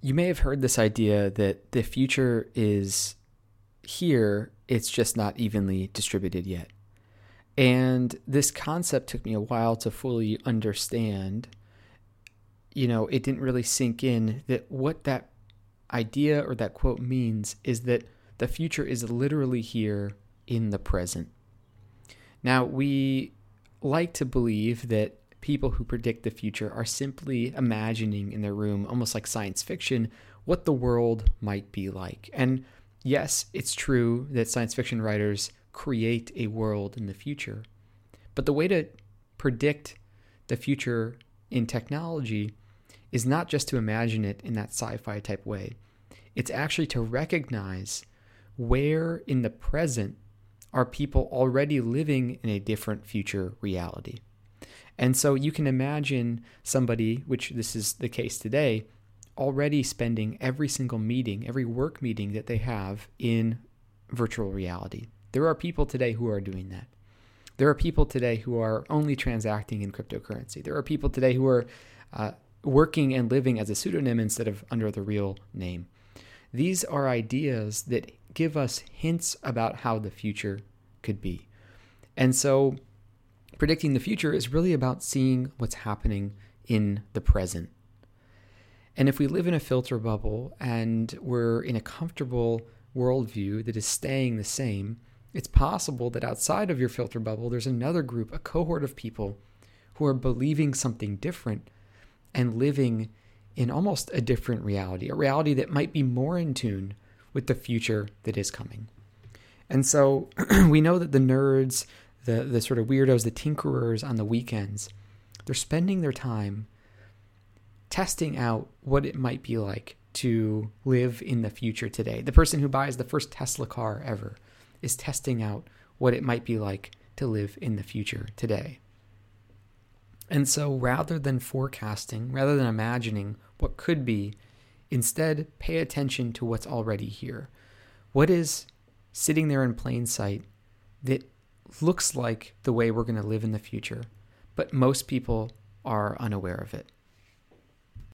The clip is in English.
you may have heard this idea that the future is here, it's just not evenly distributed yet. And this concept took me a while to fully understand. You know, it didn't really sink in that what that idea or that quote means is that the future is literally here in the present. Now, we like to believe that people who predict the future are simply imagining in their room, almost like science fiction, what the world might be like. And yes, it's true that science fiction writers create a world in the future. But the way to predict the future in technology is not just to imagine it in that sci fi type way, it's actually to recognize where in the present are people already living in a different future reality. And so you can imagine somebody, which this is the case today, already spending every single meeting, every work meeting that they have in virtual reality. There are people today who are doing that. There are people today who are only transacting in cryptocurrency. There are people today who are uh, working and living as a pseudonym instead of under the real name. These are ideas that give us hints about how the future could be. And so predicting the future is really about seeing what's happening in the present. And if we live in a filter bubble and we're in a comfortable worldview that is staying the same, it's possible that outside of your filter bubble, there's another group, a cohort of people who are believing something different and living in almost a different reality, a reality that might be more in tune with the future that is coming. And so we know that the nerds, the the sort of weirdos, the tinkerers on the weekends, they're spending their time testing out what it might be like to live in the future today. The person who buys the first Tesla car ever is testing out what it might be like to live in the future today. And so rather than forecasting, rather than imagining what could be, instead pay attention to what's already here. What is sitting there in plain sight that looks like the way we're going to live in the future, but most people are unaware of it.